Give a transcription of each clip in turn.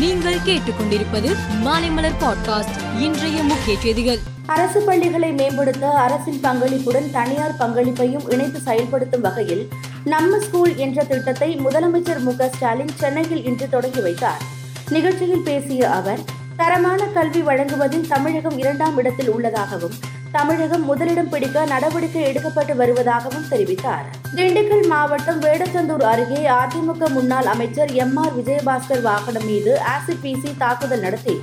நீங்கள் கேட்டுக்கொண்டிருப்பது மாலைமலர் பாட்காஸ்ட் இன்றைய முக்கிய செய்திகள். அரசு பள்ளிகளை மேம்படுத்த அரசின் பங்களிப்புடன் தனியார் பங்களிப்பையும் இணைத்து செயல்படுத்தும் வகையில் நம்ம ஸ்கூல் என்ற திட்டத்தை முதலமைச்சர் மு க ஸ்டாலின் சென்னையில் இன்று தொடங்கி வைத்தார். நிகழ்ச்சியில் பேசிய அவர் தரமான கல்வி வழங்குவதில் தமிழகம் இரண்டாம் இடத்தில் உள்ளதாகவும் தமிழகம் முதலிடம் பிடிக்க நடவடிக்கை எடுக்கப்பட்டு வருவதாகவும் தெரிவித்தார். திண்டுக்கல் மாவட்டம் வேடச்சந்தூர் அருகே அதிமுக முன்னாள் அமைச்சர் எம் ஆர் விஜயபாஸ்கர் வாகனம் மீது ஆசிட் வீசி தாக்குதல் நடத்தி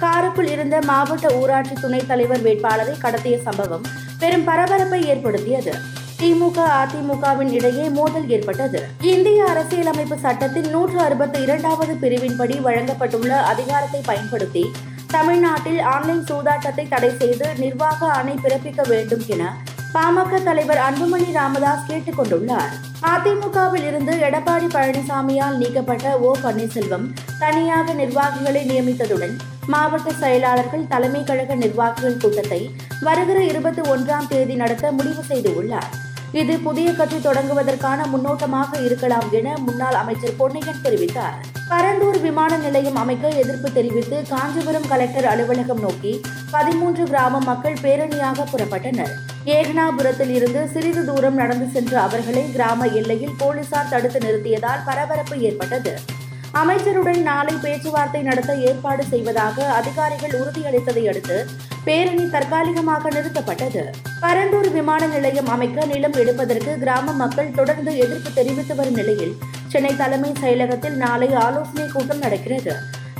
காருக்குள் இருந்த மாவட்ட ஊராட்சி துணைத் தலைவர் வேட்பாளரை கடத்திய சம்பவம் பெரும் பரபரப்பை ஏற்படுத்தியது. திமுக அதிமுகவின் இடையே மோதல் ஏற்பட்டது. இந்திய அரசியலமைப்பு சட்டத்தின் நூற்று அறுபத்தி இரண்டாவது பிரிவின்படி வழங்கப்பட்டுள்ள அதிகாரத்தை பயன்படுத்தி தமிழ்நாட்டில் ஆன்லைன் சூதாட்டத்தை தடை செய்து நிர்வாக ஆணை பிறப்பிக்க வேண்டும் என பாமக தலைவர் அன்புமணி ராமதாஸ் கேட்டுக் கொண்டுள்ளார் அதிமுகவில் இருந்து எடப்பாடி பழனிசாமியால் நீக்கப்பட்ட ஓ. பன்னீர்செல்வம் தனியாக நிர்வாகிகளை நியமித்ததுடன் மாவட்ட செயலாளர்கள் தலைமை கழக நிர்வாகிகள் கூட்டத்தை வருகிற இருபத்தி ஒன்றாம் தேதி நடத்த முடிவு செய்துள்ளார். இது புதிய கட்சி தொடங்குவதற்கான முன்னோட்டமாக இருக்கலாம் என முன்னாள் அமைச்சர் பொன்னையன் தெரிவித்தார். பரந்தூர் விமான நிலையம் அமைக்க எதிர்ப்பு தெரிவித்து காஞ்சிபுரம் கலெக்டர் அலுவலகம் நோக்கி பதிமூன்று கிராம மக்கள் பேரணியாக புறப்பட்டனர். ஏகனாபுரத்தில் இருந்து சிறிது தூரம் நடந்து சென்ற அவர்களை கிராம எல்லையில் போலீசார் தடுத்து நிறுத்தியதால் பரபரப்பு ஏற்பட்டது. அமைச்சருடன் நாளை பேச்சுவார்த்தை நடத்த ஏற்பாடு செய்வதாக அதிகாரிகள் உறுதியளித்ததை அடுத்து பேரணி தற்காலிகமாக நிறுத்தப்பட்டது. பரந்தூர் விமான நிலையம் அமைக்க நிலம் எடுப்பதற்கு கிராம மக்கள் தொடர்ந்து எதிர்ப்பு தெரிவித்து வரும் நிலையில் சென்னை தலைமை செயலகத்தில் நாளை ஆலோசனை கூட்டம் நடக்கிறது.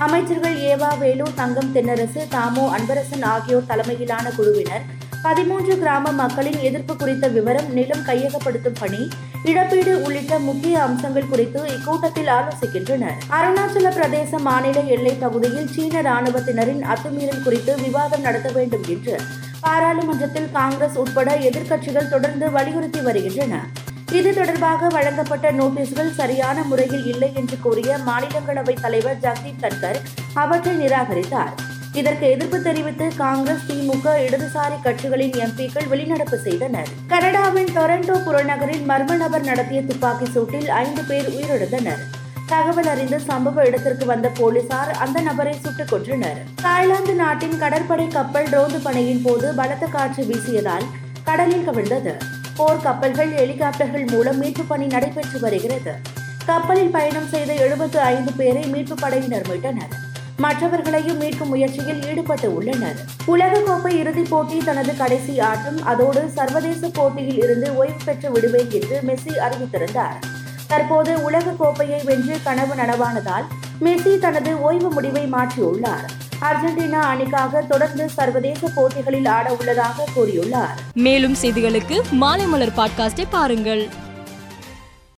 அமைச்சர்கள் ஏவா வேலு தங்கம் தென்னரசு தாமோ அன்பரசன் ஆகியோர் தலைமையிலான குழுவினர் பதிமூன்று கிராம மக்களின் எதிர்ப்பு குறித்த விவரம் நிலம் கையகப்படுத்தும் பணி இழப்பீடு உள்ளிட்ட முக்கிய அம்சங்கள் குறித்து இக்கூட்டத்தில் ஆலோசிக்கின்றனர். அருணாச்சல பிரதேச மாநில எல்லைப் பகுதியில் சீன ராணுவத்தினரின் அத்துமீறல் குறித்து விவாதம் நடத்த வேண்டும் என்று பாராளுமன்றத்தில் காங்கிரஸ் உட்பட எதிர்க்கட்சிகள் தொடர்ந்து வலியுறுத்தி வருகின்றன. இது தொடர்பாக வழங்கப்பட்ட நோட்டீஸ்கள் சரியான முறையில் இல்லை என்று கூறிய மாநிலங்களவை தலைவர் ஜக்தீப் தன்கர் அவற்றை நிராகரித்தார். இதற்கு எதிர்ப்பு தெரிவித்து காங்கிரஸ் திமுக இடதுசாரி கட்சிகளின் எம்பிக்கள் வெளிநடப்பு செய்தனர். கனடாவின் டொரண்டோ புறநகரில் மர்ம நபர் நடத்திய துப்பாக்கி சூட்டில் ஐந்து பேர் உயிரிழந்தனர். தகவல் அறிந்து சம்பவ இடத்திற்கு வந்த போலீசார் அந்த நபரை சுட்டுக் கொன்றனர். தாய்லாந்து நாட்டின் கடற்படை கப்பல் ரோந்து பணியின் போது பலத்த காற்று வீசியதால் கடலில் கவிழ்ந்தது. போர் கப்பல்கள் ஹெலிகாப்டர்கள் மூலம் மீட்பு பணி நடைபெற்று வருகிறது. கப்பலில் பயணம் செய்த எழுபத்து ஐந்து பேரை மீட்பு படையினர் மீட்டனர். மற்றவர்களையும் மீட்கும் முயற்சியில் ஈடுபட்டு உள்ளனர். உலகக்கோப்பை இறுதிப் போட்டி தனது கடைசி ஆட்டம். அதோடு சர்வதேச போட்டியில் இருந்து ஓய்வு பெற்று விடுவேன் என்று மெஸ்ஸி அறிவித்திருந்தார். தற்போது உலக கோப்பையை வென்று கனவு நனவானதால் மெஸ்ஸி தனது ஓய்வு முடிவை மாற்றியுள்ளார். அர்ஜென்டினா அணிக்காக தொடர்ந்து சர்வதேச போட்டிகளில் ஆட உள்ளதாக கூறியுள்ளார். மேலும் செய்திகளுக்கு மாலை மலர் பாட்காஸ்டை பாருங்கள்.